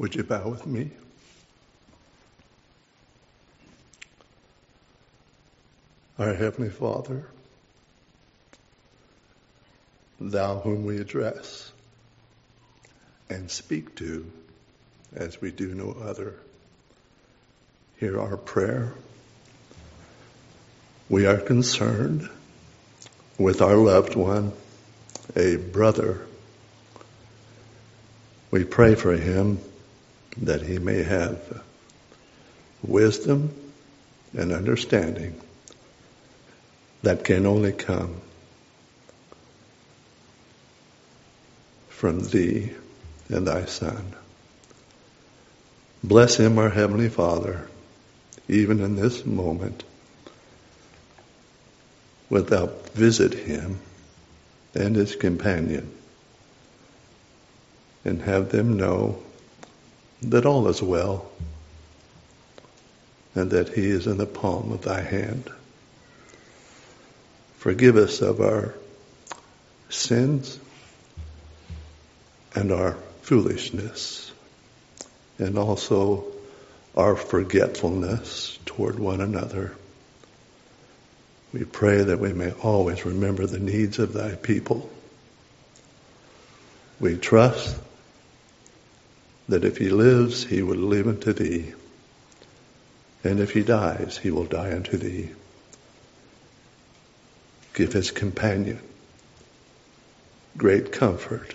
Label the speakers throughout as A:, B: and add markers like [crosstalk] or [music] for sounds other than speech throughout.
A: Would you bow with me? Our Heavenly Father, Thou whom we address and speak to as we do no other, hear our prayer. We are concerned with our loved one, a brother. We pray for him that he may have wisdom and understanding that can only come from thee and thy Son. Bless him, our Heavenly Father, even in this moment. Without visit him and his companion and have them know that all is well and that he is in the palm of thy hand. Forgive us of our sins and our foolishness and also our forgetfulness toward one another. We pray that we may always remember the needs of thy people. We trust that if he lives, he will live unto thee. And if he dies, he will die unto thee give his companion great comfort,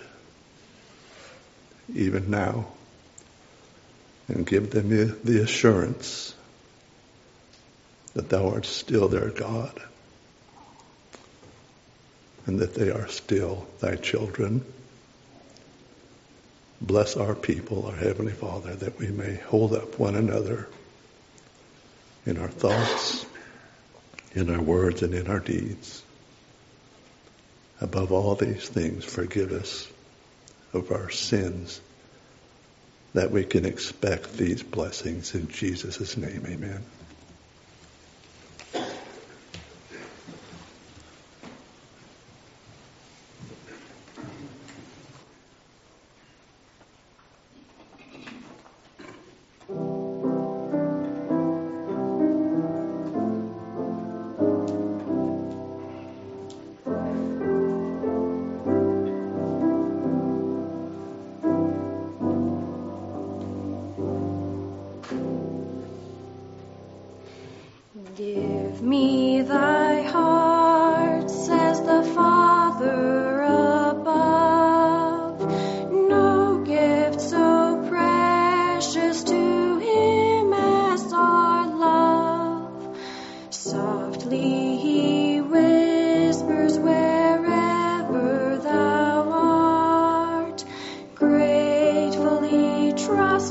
A: even now, and give them the assurance that thou art still their God and that they are still thy children. Bless our people, our Heavenly Father, that we may hold up one another in our thoughts, in our words, and in our deeds. Above all these things, forgive us of our sins that we can expect these blessings in Jesus' name. Amen.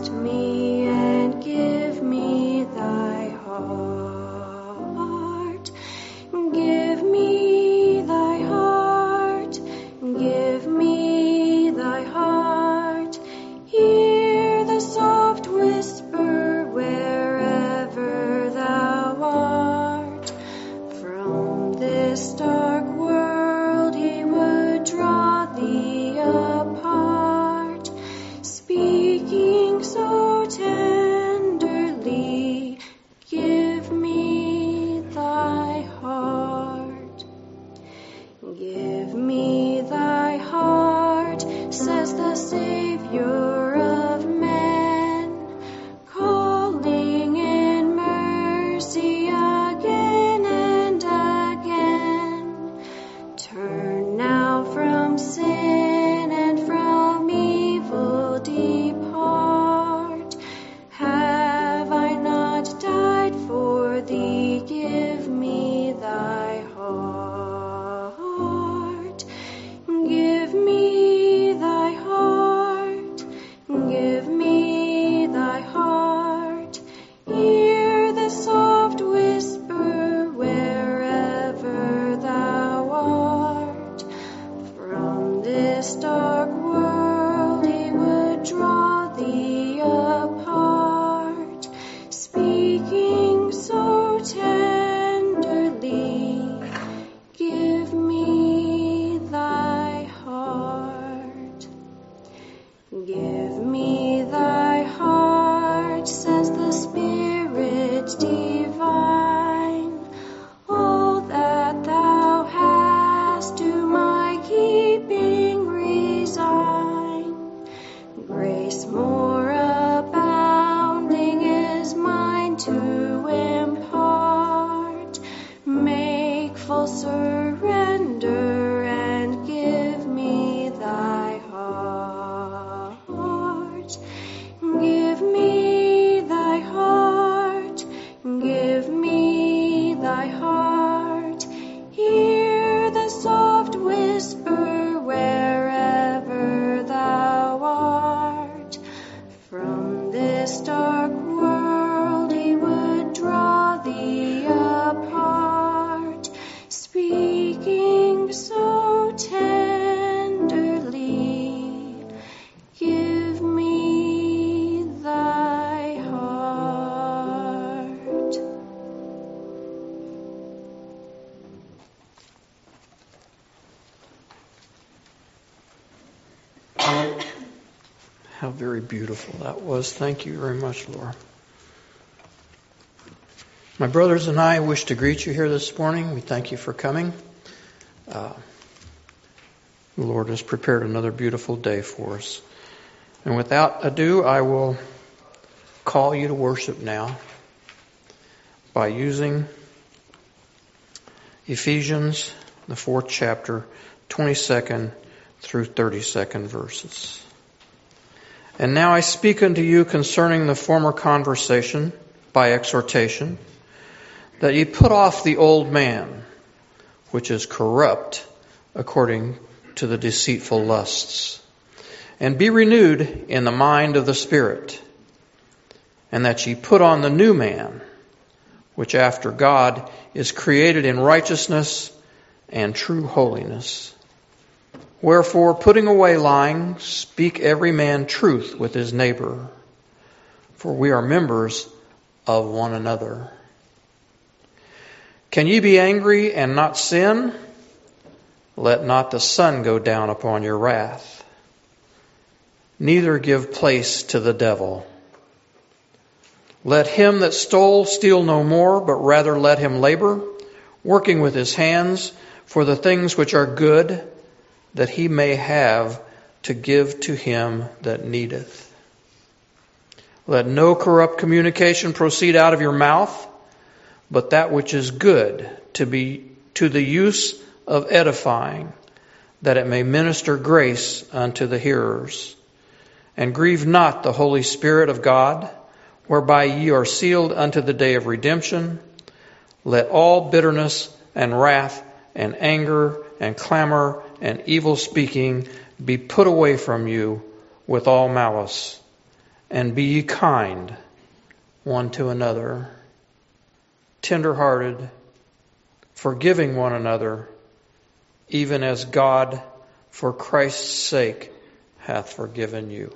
B: So
C: beautiful that was. Thank you very much, Laura. My brothers and I wish to greet you here this morning. We thank you for coming. Uh, the Lord has prepared another beautiful day for us. And without ado, I will call you to worship now by using Ephesians, the fourth chapter, 22nd through 32nd verses. And now I speak unto you concerning the former conversation by exhortation, that ye put off the old man, which is corrupt according to the deceitful lusts, and be renewed in the mind of the Spirit, and that ye put on the new man, which after God is created in righteousness and true holiness. Wherefore, putting away lying, speak every man truth with his neighbor, for we are members of one another. Can ye be angry and not sin? Let not the sun go down upon your wrath. Neither give place to the devil. Let him that stole steal no more, but rather let him labor, working with his hands for the things which are good, that he may have to give to him that needeth. Let no corrupt communication proceed out of your mouth, but that which is good to be to the use of edifying, that it may minister grace unto the hearers. And grieve not the Holy Spirit of God, whereby ye are sealed unto the day of redemption. Let all bitterness and wrath and anger and clamor and evil speaking be put away from you with all malice. And be ye kind one to another, tender hearted, forgiving one another even as God, for Christ's sake, hath forgiven you.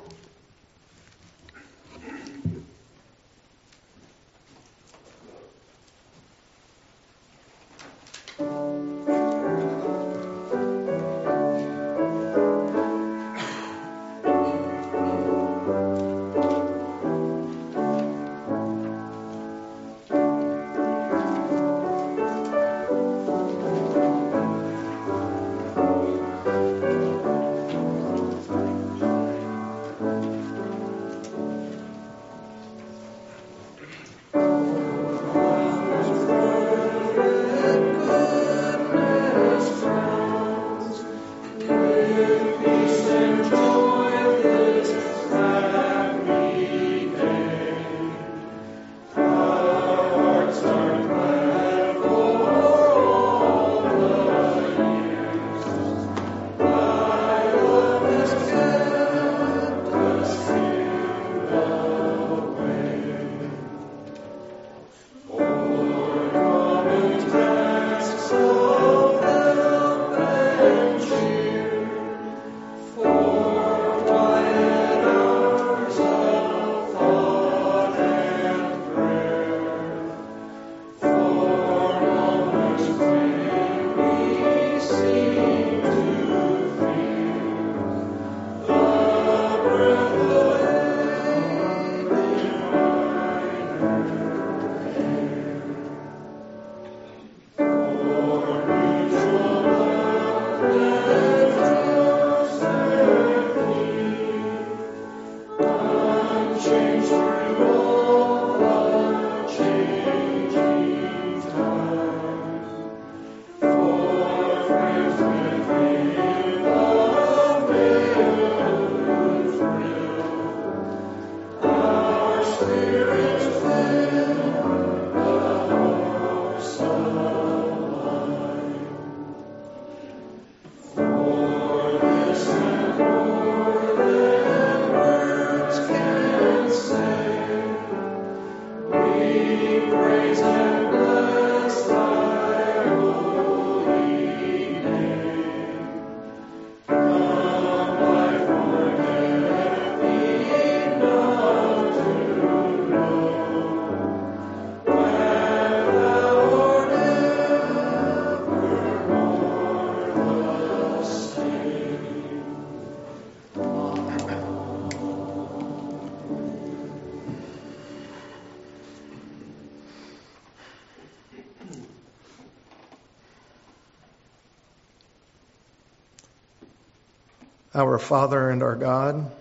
D: Our Father and our God.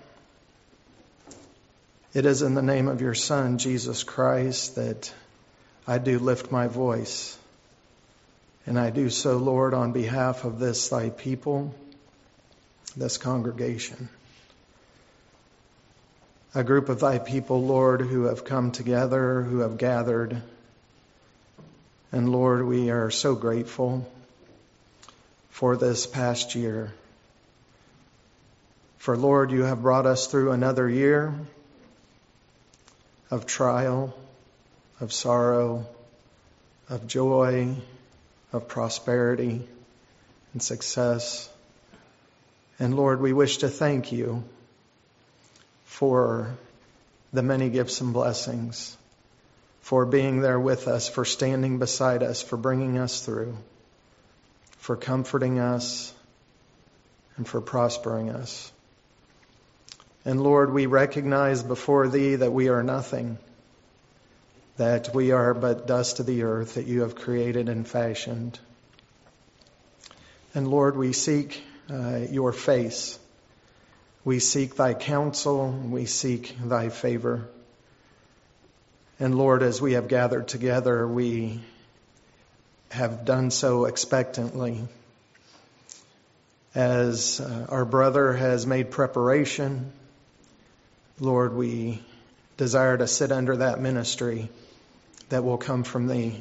D: It is in the name of your Son, Jesus Christ, that I do lift my voice. And I do so, Lord, on behalf of this thy people, this congregation. A group of thy people, Lord, who have come together, who have gathered. And Lord, we are so grateful for this past year. For Lord, you have brought us through another year of trial, of sorrow, of joy, of prosperity and success. And Lord, we wish to thank you for the many gifts and blessings, for being there with us, for standing beside us, for bringing us through, for comforting us, and for prospering us. And Lord, we recognize before Thee that we are nothing, that we are but dust of the earth that You have created and fashioned. And Lord, we seek uh, Your face. We seek Thy counsel. We seek Thy favor. And Lord, as we have gathered together, we have done so expectantly. As uh, our brother has made preparation, Lord, we desire to sit under that ministry that will come from Thee.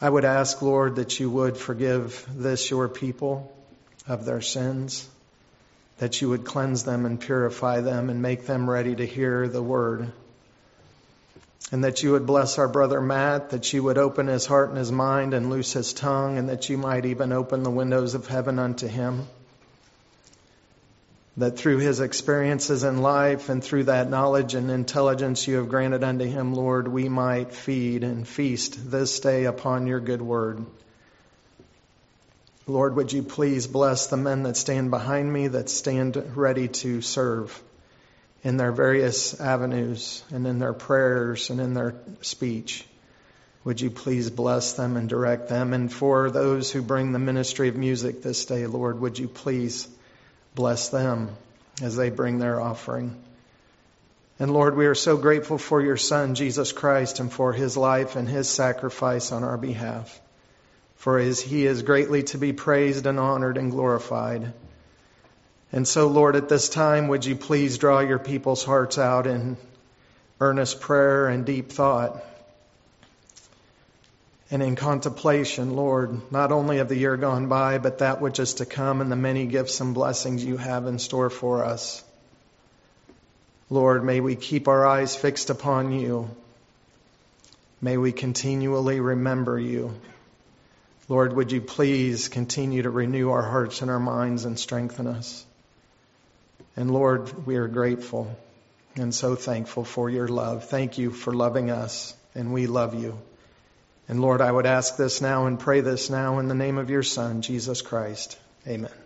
D: I would ask, Lord, that you would forgive this, your people, of their sins, that you would cleanse them and purify them and make them ready to hear the word. And that you would bless our brother Matt, that you would open his heart and his mind and loose his tongue, and that you might even open the windows of heaven unto him that through his experiences in life and through that knowledge and intelligence you have granted unto him, Lord, we might feed and feast this day upon your good word. Lord, would you please bless the men that stand behind me, that stand ready to serve in their various avenues and in their prayers and in their speech. Would you please bless them and direct them? And for those who bring the ministry of music this day, Lord, would you please Bless them as they bring their offering. And Lord, we are so grateful for your Son, Jesus Christ, and for his life and his sacrifice on our behalf. For as he is greatly to be praised and honored and glorified. And so, Lord, at this time, would you please draw your people's hearts out in earnest prayer and deep thought? And in contemplation, Lord, not only of the year gone by, but that which is to come and the many gifts and blessings you have in store for us. Lord, may we keep our eyes fixed upon you. May we continually remember you. Lord, would you please continue to renew our hearts and our minds and strengthen us? And Lord, we are grateful and so thankful for your love. Thank you for loving us, and we love you. And Lord, I would ask this now and pray this now in the name of your Son, Jesus Christ. Amen.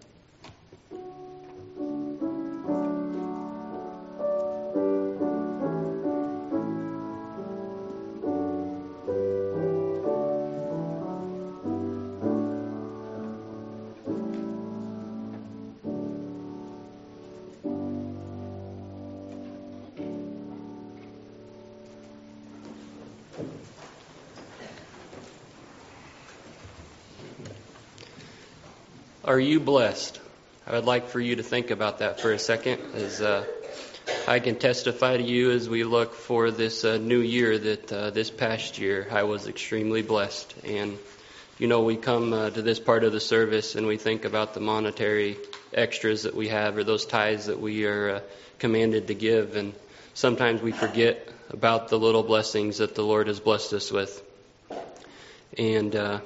E: Are you blessed? I would like for you to think about that for a second as uh, I can testify to you as we look for this uh, new year that uh, this past year I was extremely blessed. And, you know, we come uh, to this part of the service and we think about the monetary extras that we have or those tithes that we are uh, commanded to give. And sometimes we forget about the little blessings that the Lord has blessed us with. And, uh,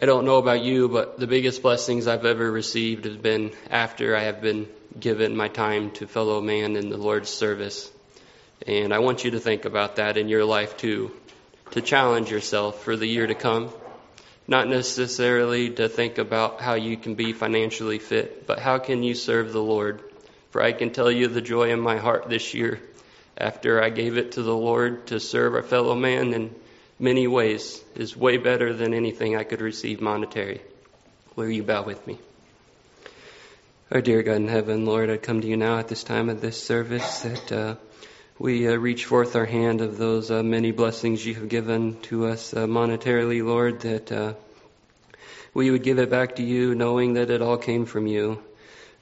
E: I don't know about you, but the biggest blessings I've ever received have been after I have been given my time to fellow man in the Lord's service. And I want you to think about that in your life too, to challenge yourself for the year to come. Not necessarily to think about how you can be financially fit, but how can you serve the Lord? For I can tell you the joy in my heart this year after I gave it to the Lord to serve our fellow man and many ways is way better than anything I could receive monetary. Will you bow with me? Our dear God in heaven, Lord, I come to you now at this time of this service that uh, we uh, reach forth our hand of those uh, many blessings you have given to us uh, monetarily, Lord, that uh, we would give it back to you knowing that it all came from you,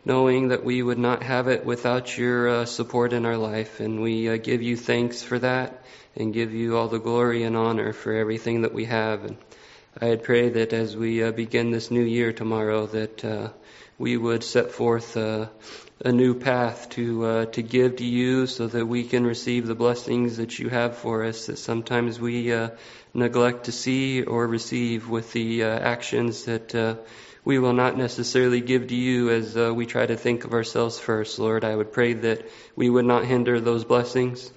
E: knowing that we would not have it without your uh, support in our life. And we give you thanks for that and give you all the glory and honor for everything that we have. And I pray that as we begin this new year tomorrow, that we would set forth uh, a new path to uh, to give to you, so that we can receive the blessings that you have for us. That sometimes we uh, neglect to see or receive with the uh, actions that uh, we will not necessarily give to you as uh, we try to think of ourselves first. Lord, I would pray that we would not hinder those blessings.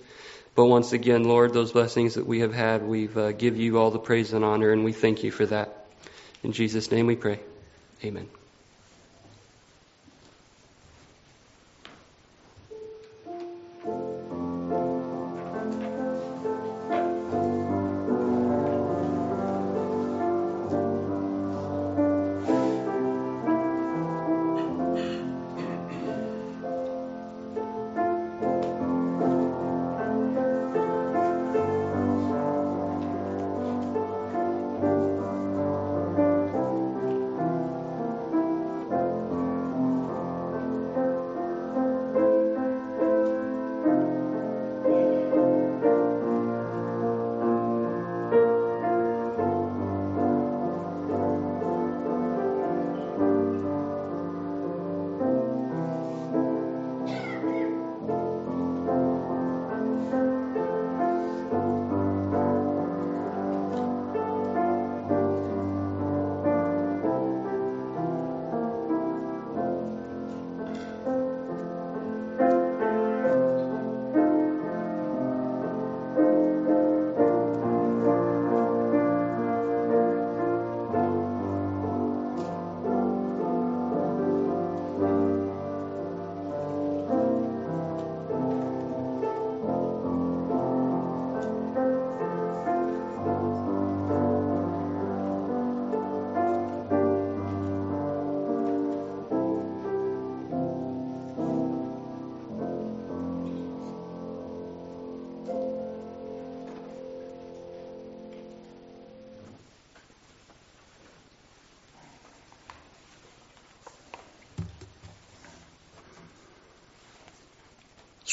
E: But once again, Lord, those blessings that we have had, we uh, give you all the praise and honor, and we thank you for that. In Jesus' name we pray. Amen.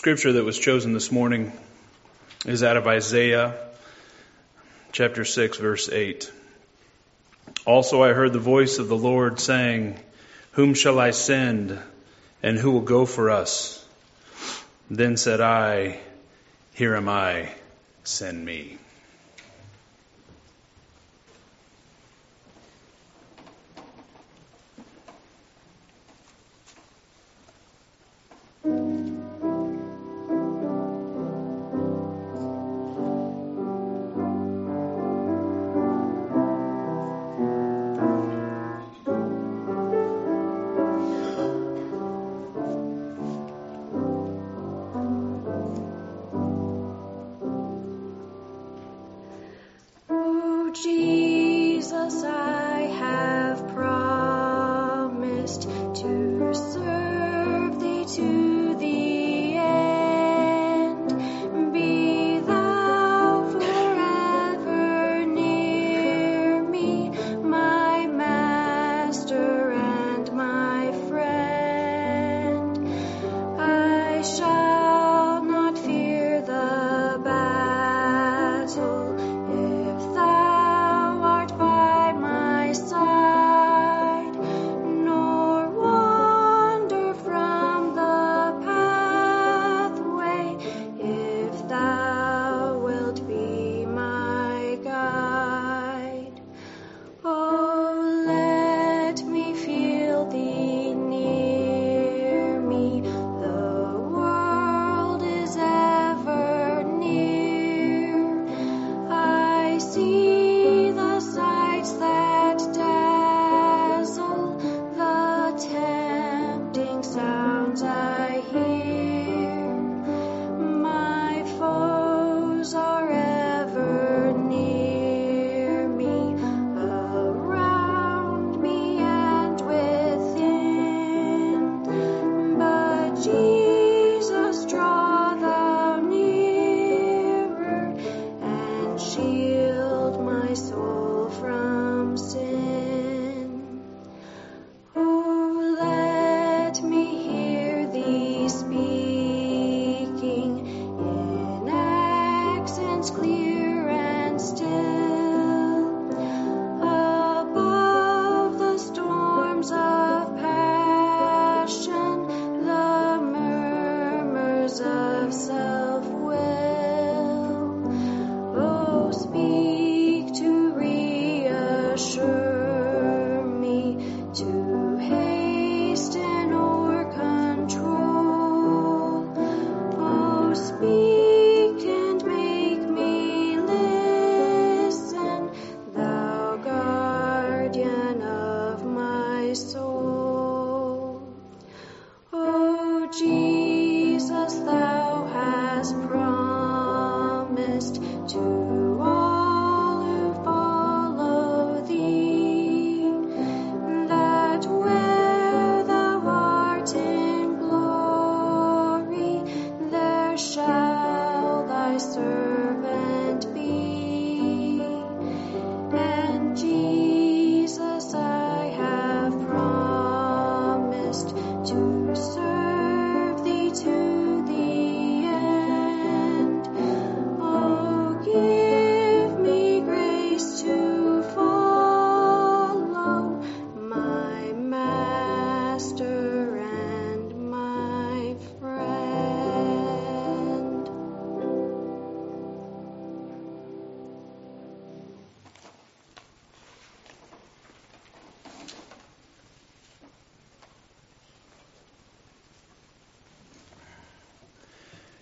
F: Scripture that was chosen this morning is out of Isaiah chapter 6, verse 8. Also, I heard the voice of the Lord saying, Whom shall I send, and who will go for us? Then said I, Here am I, send me.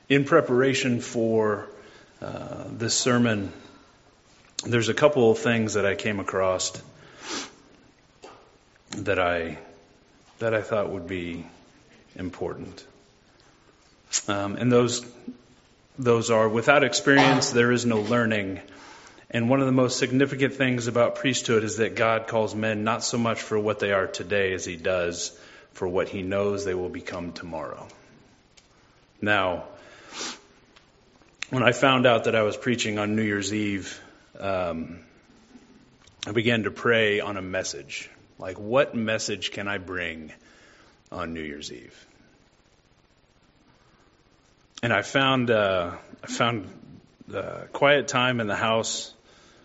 F: In preparation for uh, this sermon, there's a couple of things that I came across that I that I thought would be important, um, and those those are without experience there is no learning. And one of the most significant things about priesthood is that God calls men not so much for what they are today as He does for what He knows they will become tomorrow. Now, when I found out that I was preaching on New Year's Eve, um, I began to pray on a message. Like, what message can I bring on New Year's Eve? And I found uh, I found uh, quiet time in the house,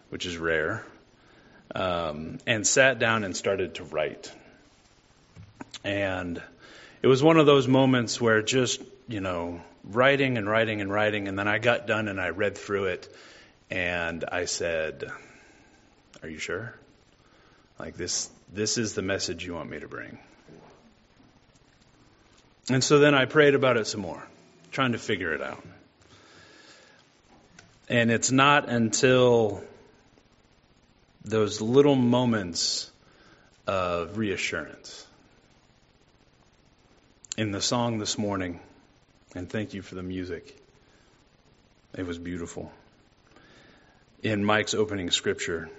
F: which is rare, um, and sat down and started to write. And it was one of those moments where just you know writing and writing and writing, and then I got done and I read through it, and I said, "Are you sure? Like this? This is the message you want me to bring?" And so then I prayed about it some more, trying to figure it out. And it's not until those little moments of reassurance. In the song this morning, and thank you for the music. It was beautiful. In Mike's opening scripture,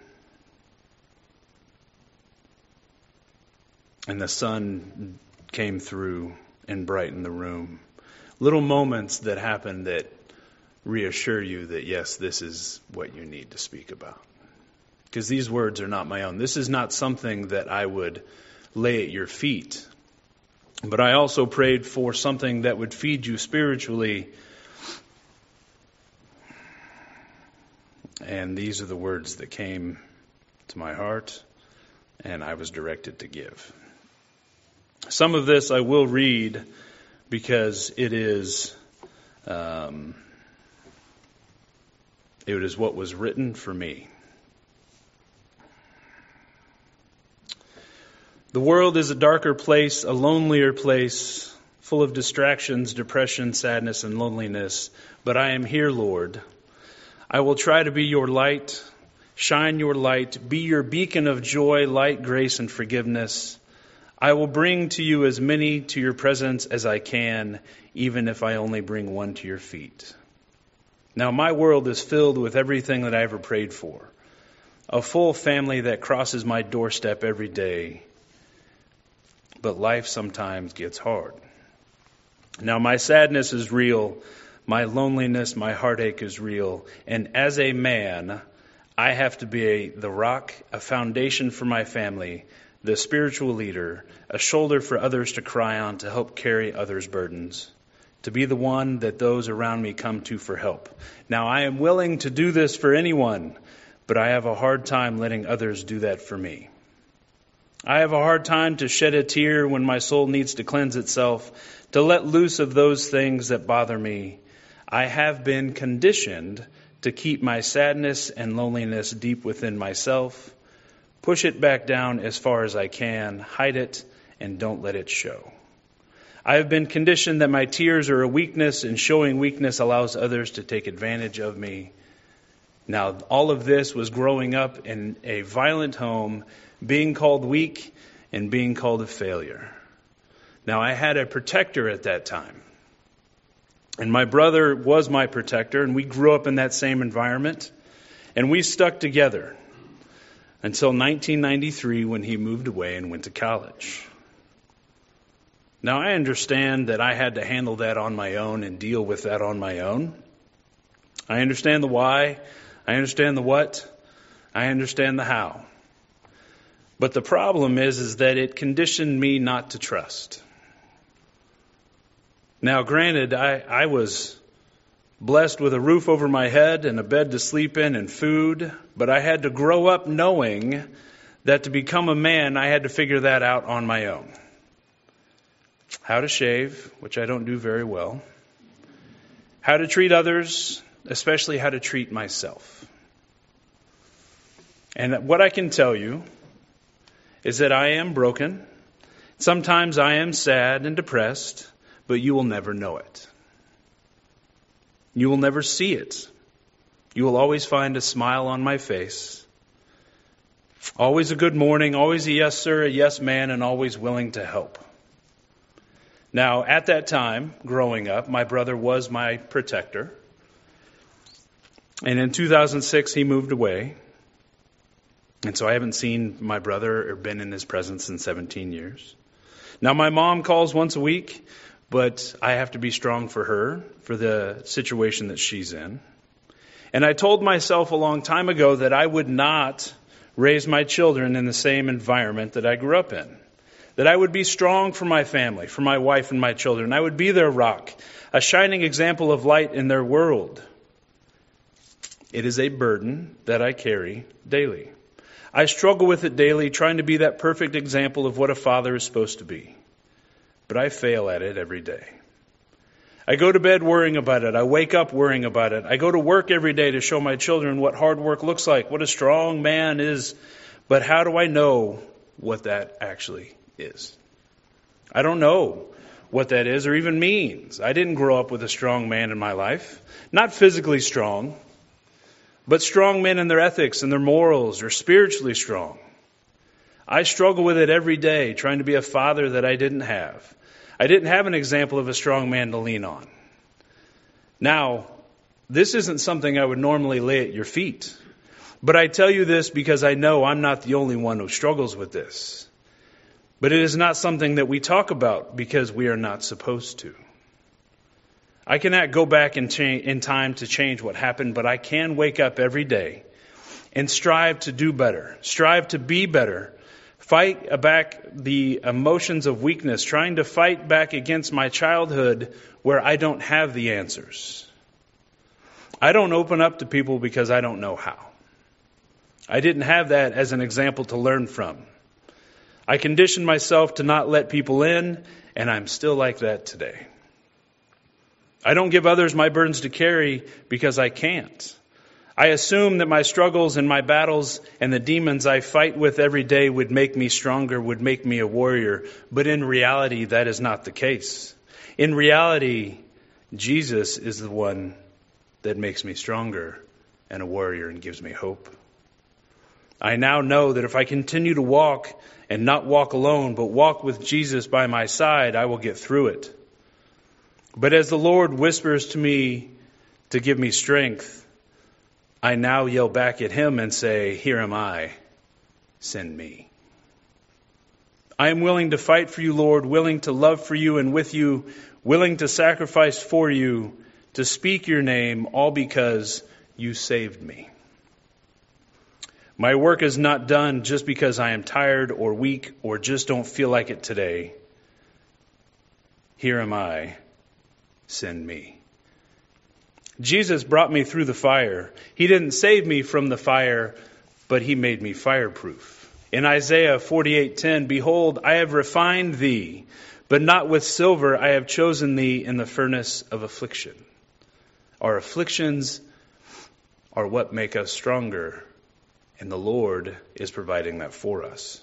F: and the sun came through and brightened the room. Little moments that happen that reassure you that, yes, this is what you need to speak about. Because these words are not my own. This is not something that I would lay at your feet but I also prayed for something that would feed you spiritually. And these are the words that came to my heart, and I was directed to give. Some of this I will read because it is um, it is what was written for me. The world is a darker place, a lonelier place, full of distractions, depression, sadness, and loneliness. But I am here, Lord. I will try to be your light, shine your light, be your beacon of joy, light, grace, and forgiveness. I will bring to you as many to your presence as I can, even if I only bring one to your feet. Now, my world is filled with everything that I ever prayed for a full family that crosses my doorstep every day but life sometimes gets hard. Now, my sadness is real. My loneliness, my heartache is real. And as a man, I have to be a, the rock, a foundation for my family, the spiritual leader, a shoulder for others to cry on to help carry others' burdens, to be the one that those around me come to for help. Now, I am willing to do this for anyone, but I have a hard time letting others do that for me. I have a hard time to shed a tear when my soul needs to cleanse itself, to let loose of those things that bother me. I have been conditioned to keep my sadness and loneliness deep within myself, push it back down as far as I can, hide it, and don't let it show. I have been conditioned that my tears are a weakness, and showing weakness allows others to take advantage of me. Now, all of this was growing up in a violent home, being called weak, and being called a failure. Now, I had a protector at that time. And my brother was my protector, and we grew up in that same environment. And we stuck together until 1993 when he moved away and went to college. Now, I understand that I had to handle that on my own and deal with that on my own. I understand the why. I understand the what. I understand the how. But the problem is, is that it conditioned me not to trust. Now, granted, I, I was blessed with a roof over my head and a bed to sleep in and food, but I had to grow up knowing that to become a man, I had to figure that out on my own how to shave, which I don't do very well, how to treat others, especially how to treat myself. And what I can tell you is that I am broken. Sometimes I am sad and depressed, but you will never know it. You will never see it. You will always find a smile on my face. Always a good morning, always a yes sir, a yes man, and always willing to help. Now, at that time, growing up, my brother was my protector. And in 2006, he moved away. And so I haven't seen my brother or been in his presence in 17 years. Now, my mom calls once a week, but I have to be strong for her, for the situation that she's in. And I told myself a long time ago that I would not raise my children in the same environment that I grew up in that I would be strong for my family, for my wife and my children. I would be their rock, a shining example of light in their world. It is a burden that I carry daily. I struggle with it daily, trying to be that perfect example of what a father is supposed to be. But I fail at it every day. I go to bed worrying about it. I wake up worrying about it. I go to work every day to show my children what hard work looks like, what a strong man is. But how do I know what that actually is. I don't know what that is or even means. I didn't grow up with a strong man in my life. Not physically strong, but strong men in their ethics and their morals are spiritually strong. I struggle with it every day, trying to be a father that I didn't have. I didn't have an example of a strong man to lean on. Now, this isn't something I would normally lay at your feet. But I tell you this because I know I'm not the only one who struggles with this. But it is not something that we talk about because we are not supposed to. I cannot go back in, cha- in time to change what happened, but I can wake up every day and strive to do better, strive to be better, fight back the emotions of weakness, trying to fight back against my childhood where I don't have the answers. I don't open up to people because I don't know how. I didn't have that as an example to learn from. I conditioned myself to not let people in, and I'm still like that today. I don't give others my burdens to carry because I can't. I assume that my struggles and my battles and the demons I fight with every day would make me stronger, would make me a warrior. But in reality, that is not the case. In reality, Jesus is the one that makes me stronger and a warrior and gives me hope. I now know that if I continue to walk and not walk alone, but walk with Jesus by my side, I will get through it. But as the Lord whispers to me to give me strength, I now yell back at him and say, Here am I, send me. I am willing to fight for you, Lord, willing to love for you and with you, willing to sacrifice for you, to speak your name, all because you saved me. My work is not done just because I am tired or weak or just don't feel like it today. Here am I. Send me. Jesus brought me through the fire. He didn't save me from the fire, but he made me fireproof. In Isaiah 48:10, behold, I have refined thee, but not with silver I have chosen thee in the furnace of affliction. Our afflictions are what make us stronger, and the Lord is providing that for us.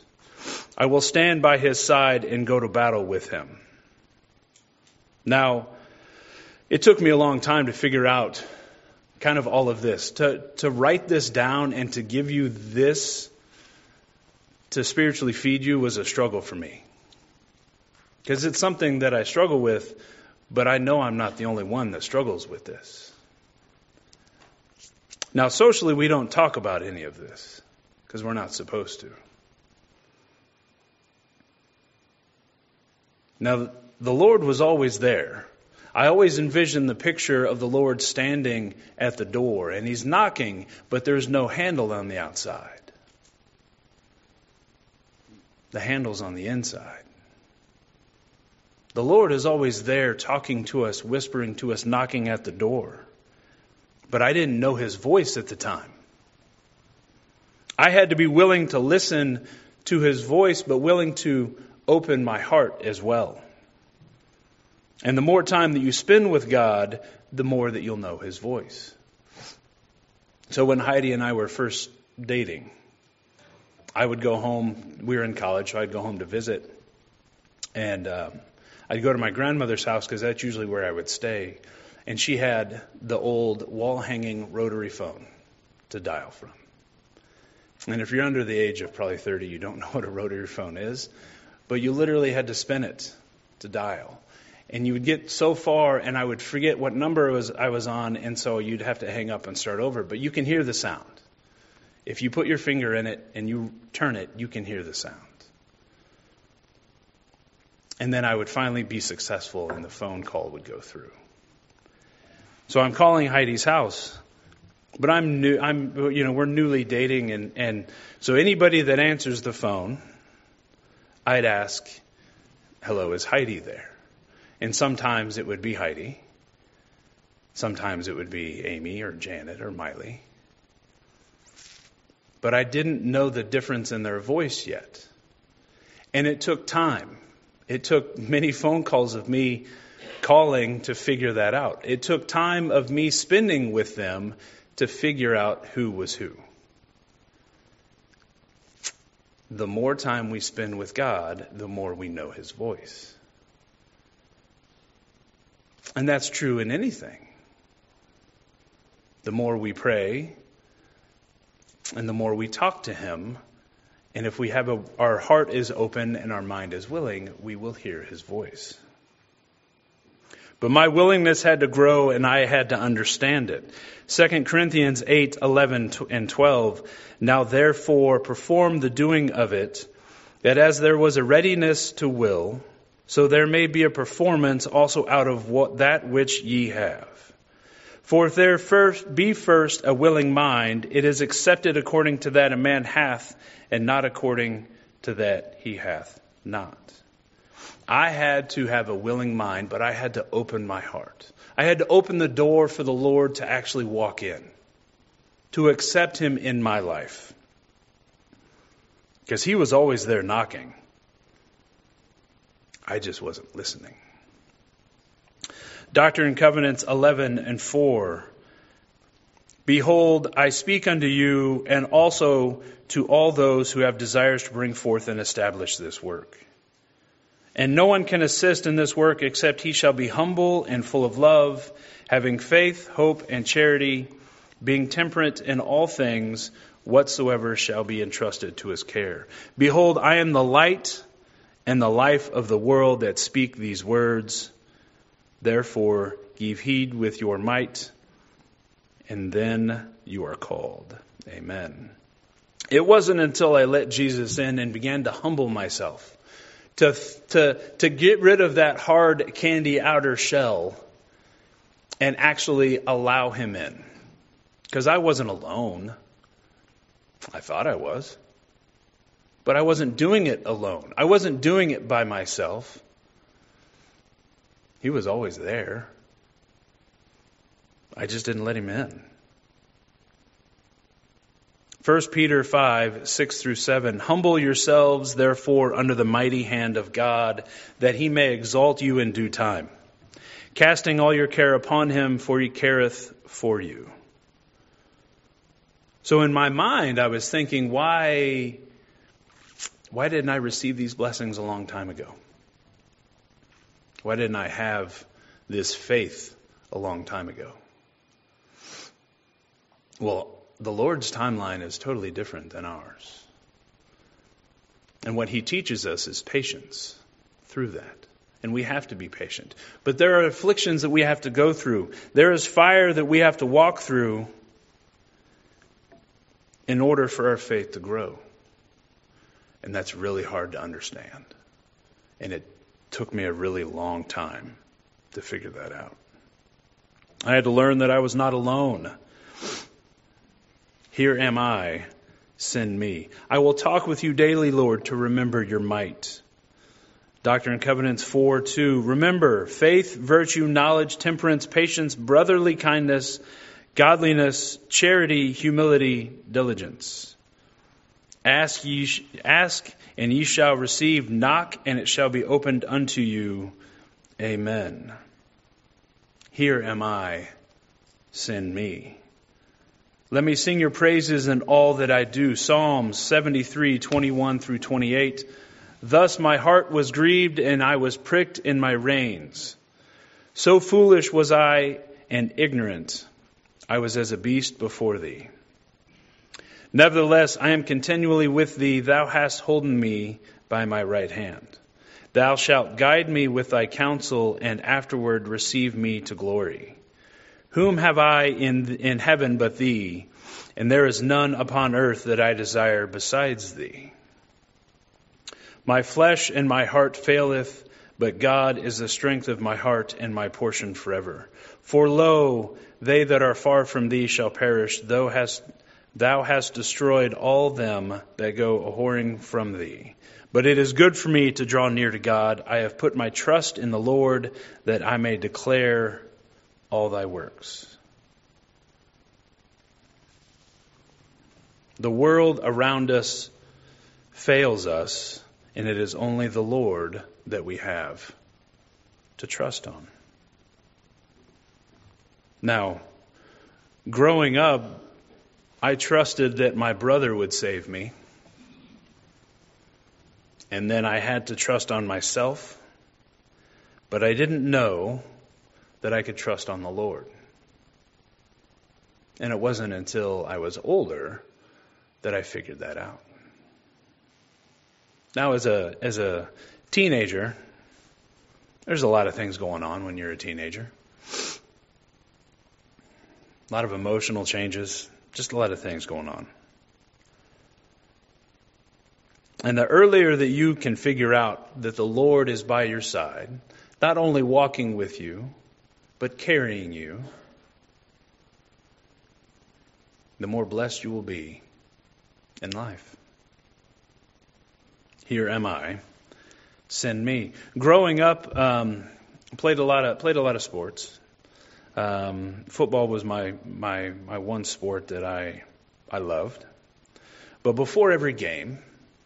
F: I will stand by his side and go to battle with him. Now, it took me a long time to figure out kind of all of this, to, to write this down and to give you this to spiritually feed you was a struggle for me. Because it's something that I struggle with, but I know I'm not the only one that struggles with this. Now, socially, we don't talk about any of this because we're not supposed to. Now, the Lord was always there. I always envision the picture of the Lord standing at the door and he's knocking, but there's no handle on the outside. The handle's on the inside. The Lord is always there talking to us, whispering to us, knocking at the door. But I didn't know his voice at the time. I had to be willing to listen to his voice, but willing to open my heart as well. And the more time that you spend with God, the more that you'll know his voice. So when Heidi and I were first dating, I would go home. We were in college, so I'd go home to visit. And um, I'd go to my grandmother's house because that's usually where I would stay. And she had the old wall hanging rotary phone to dial from. And if you're under the age of probably 30, you don't [laughs] know what a rotary phone is. But you literally had to spin it to dial. And you would get so far, and I would forget what number was I was on, and so you'd have to hang up and start over. But you can hear the sound. If you put your finger in it and you turn it, you can hear the sound. And then I would finally be successful, and the phone call would go through. So I'm calling Heidi's house, but I'm new. I'm you know we're newly dating, and and so anybody that answers the phone, I'd ask, "Hello, is Heidi there?" And sometimes it would be Heidi. Sometimes it would be Amy or Janet or Miley. But I didn't know the difference in their voice yet. And it took time. It took many phone calls of me calling to figure that out. It took time of me spending with them to figure out who was who. The more time we spend with God, the more we know His voice. And that's true in anything. The more we pray, and the more we talk to Him, and if we have a, our heart is open and our mind is willing, we will hear His voice. But my willingness had to grow and I had to understand it. 2 Corinthians 8, 11 and 12. Now therefore perform the doing of it, that as there was a readiness to will, so there may be a performance also out of what, that which ye have. For if there first be first a willing mind, it is accepted according to that a man hath, and not according to that he hath not. I had to have a willing mind, but I had to open my heart. I had to open the door for the Lord to actually walk in, to accept Him in my life. Because He was always there knocking. I just wasn't listening. Doctrine and Covenants 11 and 4. Behold, I speak unto you and also to all those who have desires to bring forth and establish this work. And no one can assist in this work except he shall be humble and full of love, having faith, hope, and charity, being temperate in all things, whatsoever shall be entrusted to his care. Behold, I am the light and the life of the world that speak these words. Therefore, give heed with your might, and then you are called. Amen. It wasn't until I let Jesus in and began to humble myself to, to, to get rid of that hard candy outer shell and actually allow him in. Because I wasn't alone. I thought I was. But I wasn't doing it alone. I wasn't doing it by myself. He was always there. I just didn't let him in. 1 Peter 5, 6 through 7. Humble yourselves, therefore, under the mighty hand of God, that he may exalt you in due time, casting all your care upon him, for he careth for you. So in my mind, I was thinking, why, why didn't I receive these blessings a long time ago? Why didn't I have this faith a long time ago? Well, the Lord's timeline is totally different than ours. And what he teaches us is patience through that. And we have to be patient. But there are afflictions that we have to go through. There is fire that we have to walk through in order for our faith to grow. And that's really hard to understand. And it took me a really long time to figure that out. I had to learn that I was not alone. Here am I, send me. I will talk with you daily, Lord, to remember your might. Doctrine and Covenants 4 2. Remember faith, virtue, knowledge, temperance, patience, brotherly kindness, godliness, charity, humility, diligence. Ask, ye, ask and ye shall receive. Knock and it shall be opened unto you. Amen. Here am I. Send me. Let me sing your praises in all that I do. Psalms 73, 21 through 28. Thus my heart was grieved and I was pricked in my reins. So foolish was I and ignorant. I was as a beast before thee. Nevertheless, I am continually with thee. Thou hast holden me by my right hand. Thou shalt guide me with thy counsel and afterward receive me to glory. Whom have I in, in heaven but thee? And there is none upon earth that I desire besides thee. My flesh and my heart faileth, but God is the strength of my heart and my portion forever. For lo, they that are far from thee shall perish, thou hast, thou hast destroyed all them that go a whoring from thee. But it is good for me to draw near to God. I have put my trust in the Lord that I may declare all thy works. The world around us fails us, and it is only the Lord that we have to trust on. Now, growing up, I trusted that my brother would save me. And then I had to trust on myself. But I didn't know that I could trust on the Lord. And it wasn't until I was older that I figured that out. Now, as a, as a teenager, there's a lot of things going on when you're a teenager. A lot of emotional changes, just a lot of things going on. And the earlier that you can figure out that the Lord is by your side, not only walking with you, but carrying you, the more blessed you will be in life. Here am I. Send me. Growing up, um, played a lot of played a lot of sports. Um, football was my my my one sport that I I loved. But before every game,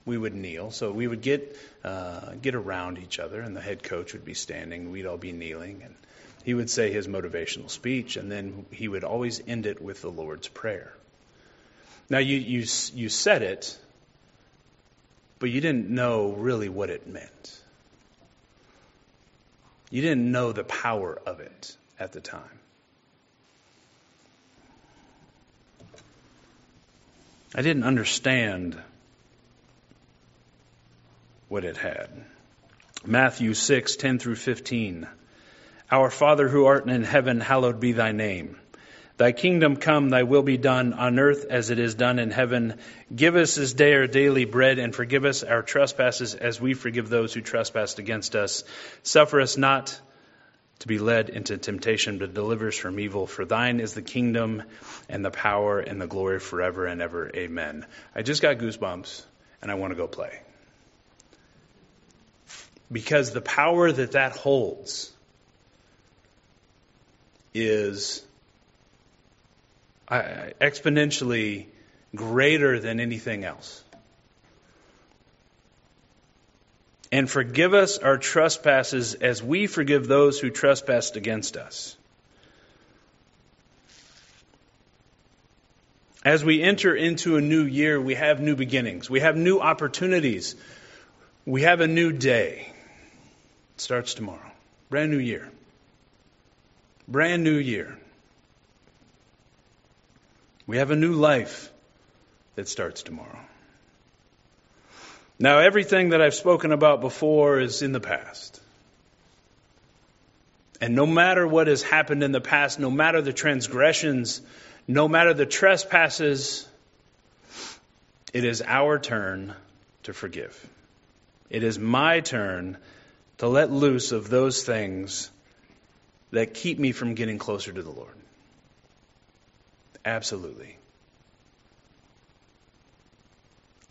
F: we would kneel. So we would get uh, get around each other, and the head coach would be standing. We'd all be kneeling, and he would say his motivational speech, and then he would always end it with the Lord's prayer. Now you you you said it, but you didn't know really what it meant. You didn't know the power of it at the time. I didn't understand what it had. Matthew 6, 10 through 15. Our Father who art in heaven, hallowed be thy name. Thy kingdom come, thy will be done on earth as it is done in heaven. Give us this day our daily bread and forgive us our trespasses as we forgive those who trespass against us. Suffer us not to be led into temptation, but deliver us from evil. For thine is the kingdom and the power and the glory forever and ever. Amen. I just got goosebumps and I want to go play. Because the power that that holds is exponentially greater than anything else. And forgive us our trespasses as we forgive those who trespass against us. As we enter into a new year, we have new beginnings. We have new opportunities. We have a new day. It starts tomorrow. Brand new year. Brand new year. We have a new life that starts tomorrow. Now, everything that I've spoken about before is in the past. And no matter what has happened in the past, no matter the transgressions, no matter the trespasses, it is our turn to forgive. It is my turn to let loose of those things that keep me from getting closer to the Lord. Absolutely.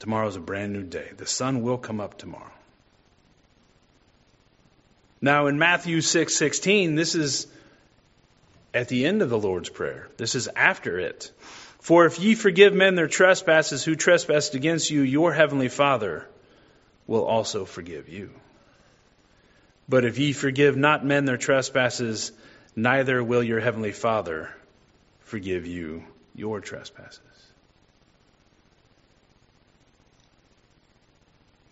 F: Tomorrow's a brand new day. The sun will come up tomorrow. Now in Matthew 6:16, 6, this is at the end of the Lord's prayer. This is after it. For if ye forgive men their trespasses who trespass against you, your heavenly Father will also forgive you. But if ye forgive not men their trespasses, neither will your heavenly Father forgive you your trespasses.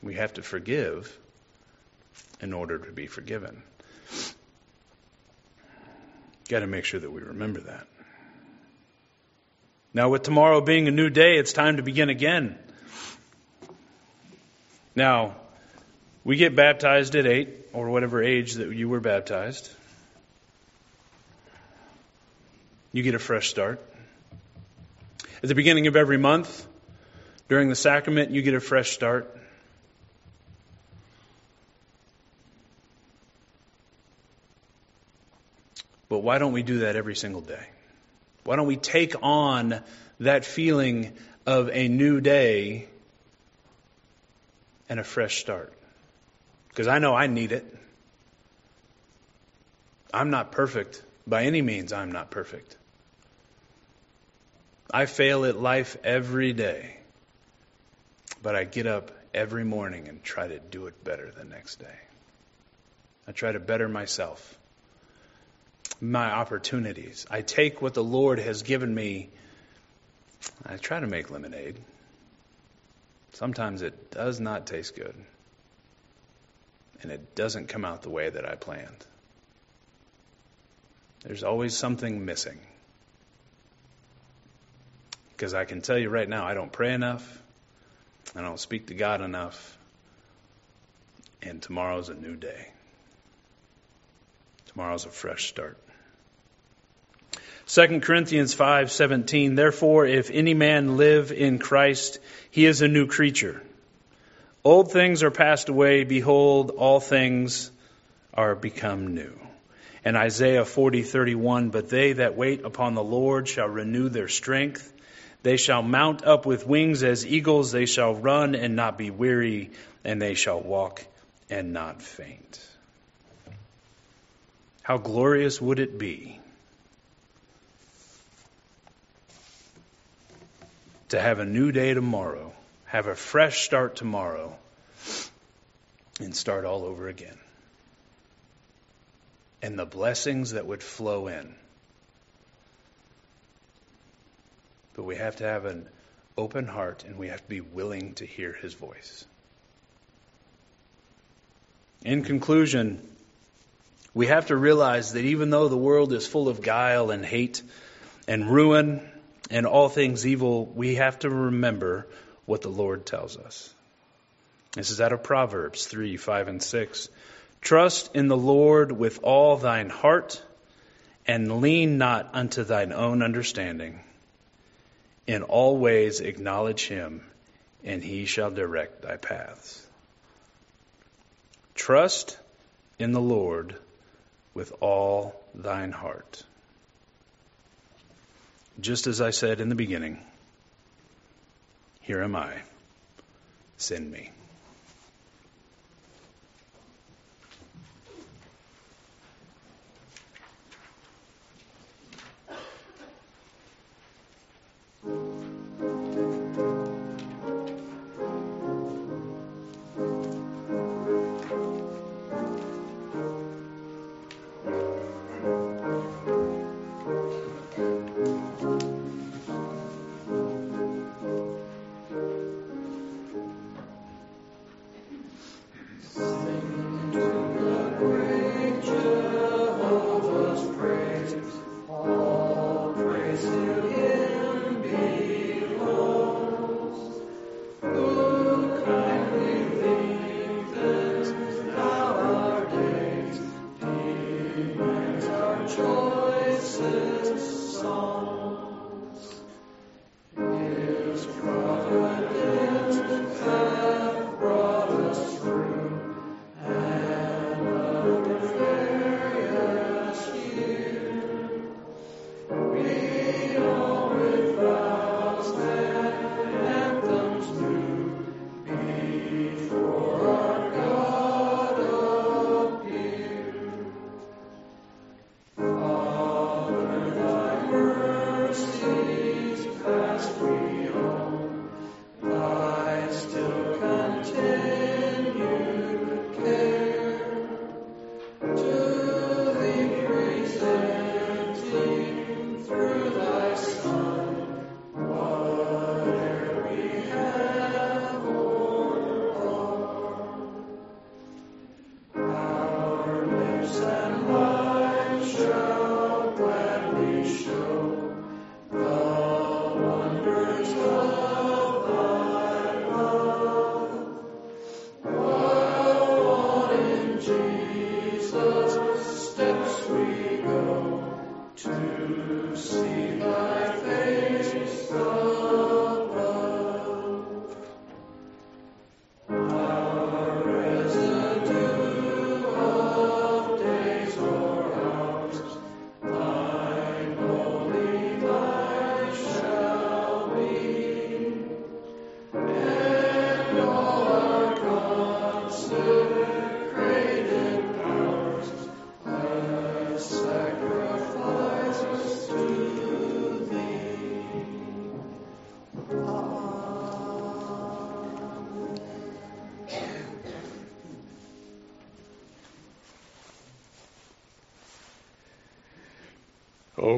F: We have to forgive in order to be forgiven. Got to make sure that we remember that. Now, with tomorrow being a new day, it's time to begin again. Now, we get baptized at 8 or whatever age that you were baptized. You get a fresh start. At the beginning of every month, during the sacrament, you get a fresh start. But why don't we do that every single day? Why don't we take on that feeling of a new day and a fresh start? Because I know I need it. I'm not perfect. By any means, I'm not perfect. I fail at life every day. But I get up every morning and try to do it better the next day. I try to better myself, my opportunities. I take what the Lord has given me. I try to make lemonade. Sometimes it does not taste good and it doesn't come out the way that I planned. There's always something missing. Because I can tell you right now, I don't pray enough, I don't speak to God enough, and tomorrow's a new day. Tomorrow's a fresh start. 2 Corinthians 5:17 Therefore if any man live in Christ he is a new creature Old things are passed away. Behold, all things are become new. And Isaiah 40:31, but they that wait upon the Lord shall renew their strength. They shall mount up with wings as eagles. They shall run and not be weary, and they shall walk and not faint. How glorious would it be to have a new day tomorrow have a fresh start tomorrow, and start all over again. And the blessings that would flow in. But we have to have an open heart and we have to be willing to hear his voice. In conclusion, we have to realize that even though the world is full of guile and hate and ruin and all things evil, we have to remember what the Lord tells us. This is out of Proverbs 3 5 and 6. Trust in the Lord with all thine heart, and lean not unto thine own understanding. In all ways acknowledge him, and he shall direct thy paths. Trust in the Lord with all thine heart. Just as I said in the beginning, here am I. Send me.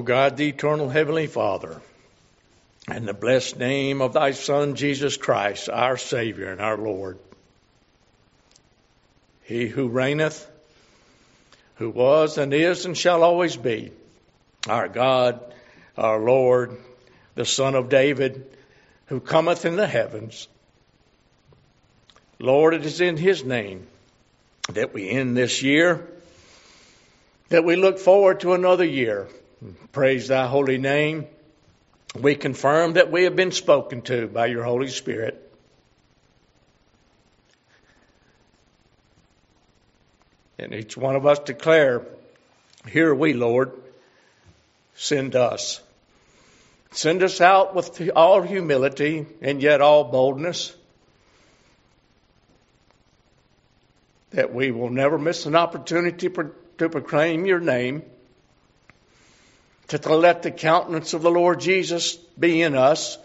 G: God, the eternal heavenly Father, and the blessed name of thy Son, Jesus Christ, our Savior and our Lord. He who reigneth, who was and is and shall always be, our God, our Lord, the Son of David, who cometh in the heavens. Lord, it is in his name that we end this year, that we look forward to another year Praise thy holy name. We confirm that we have been spoken to by your Holy Spirit. And each one of us declare, Here we, Lord, send us. Send us out with all humility and yet all boldness, that we will never miss an opportunity to proclaim your name to let the countenance of the Lord Jesus be in us,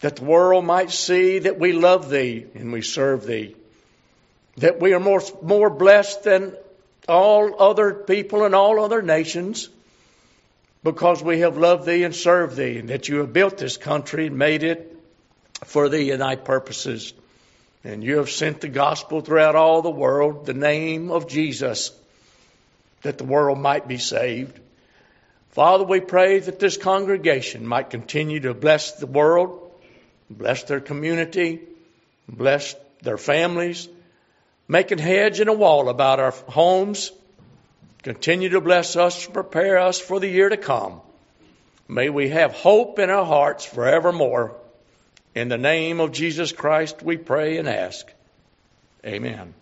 G: that the world might see that we love Thee and we serve Thee, that we are more, more blessed than all other people and all other nations because we have loved Thee and served Thee, and that You have built this country and made it for Thee and Thy purposes. And You have sent the gospel throughout all the world, the name of Jesus, that the world might be saved. Father, we pray that this congregation might continue to bless the world, bless their community, bless their families, make a hedge and a wall about our homes. Continue to bless us, prepare us for the year to come. May we have hope in our hearts forevermore. In the name of Jesus Christ, we pray and ask. Amen.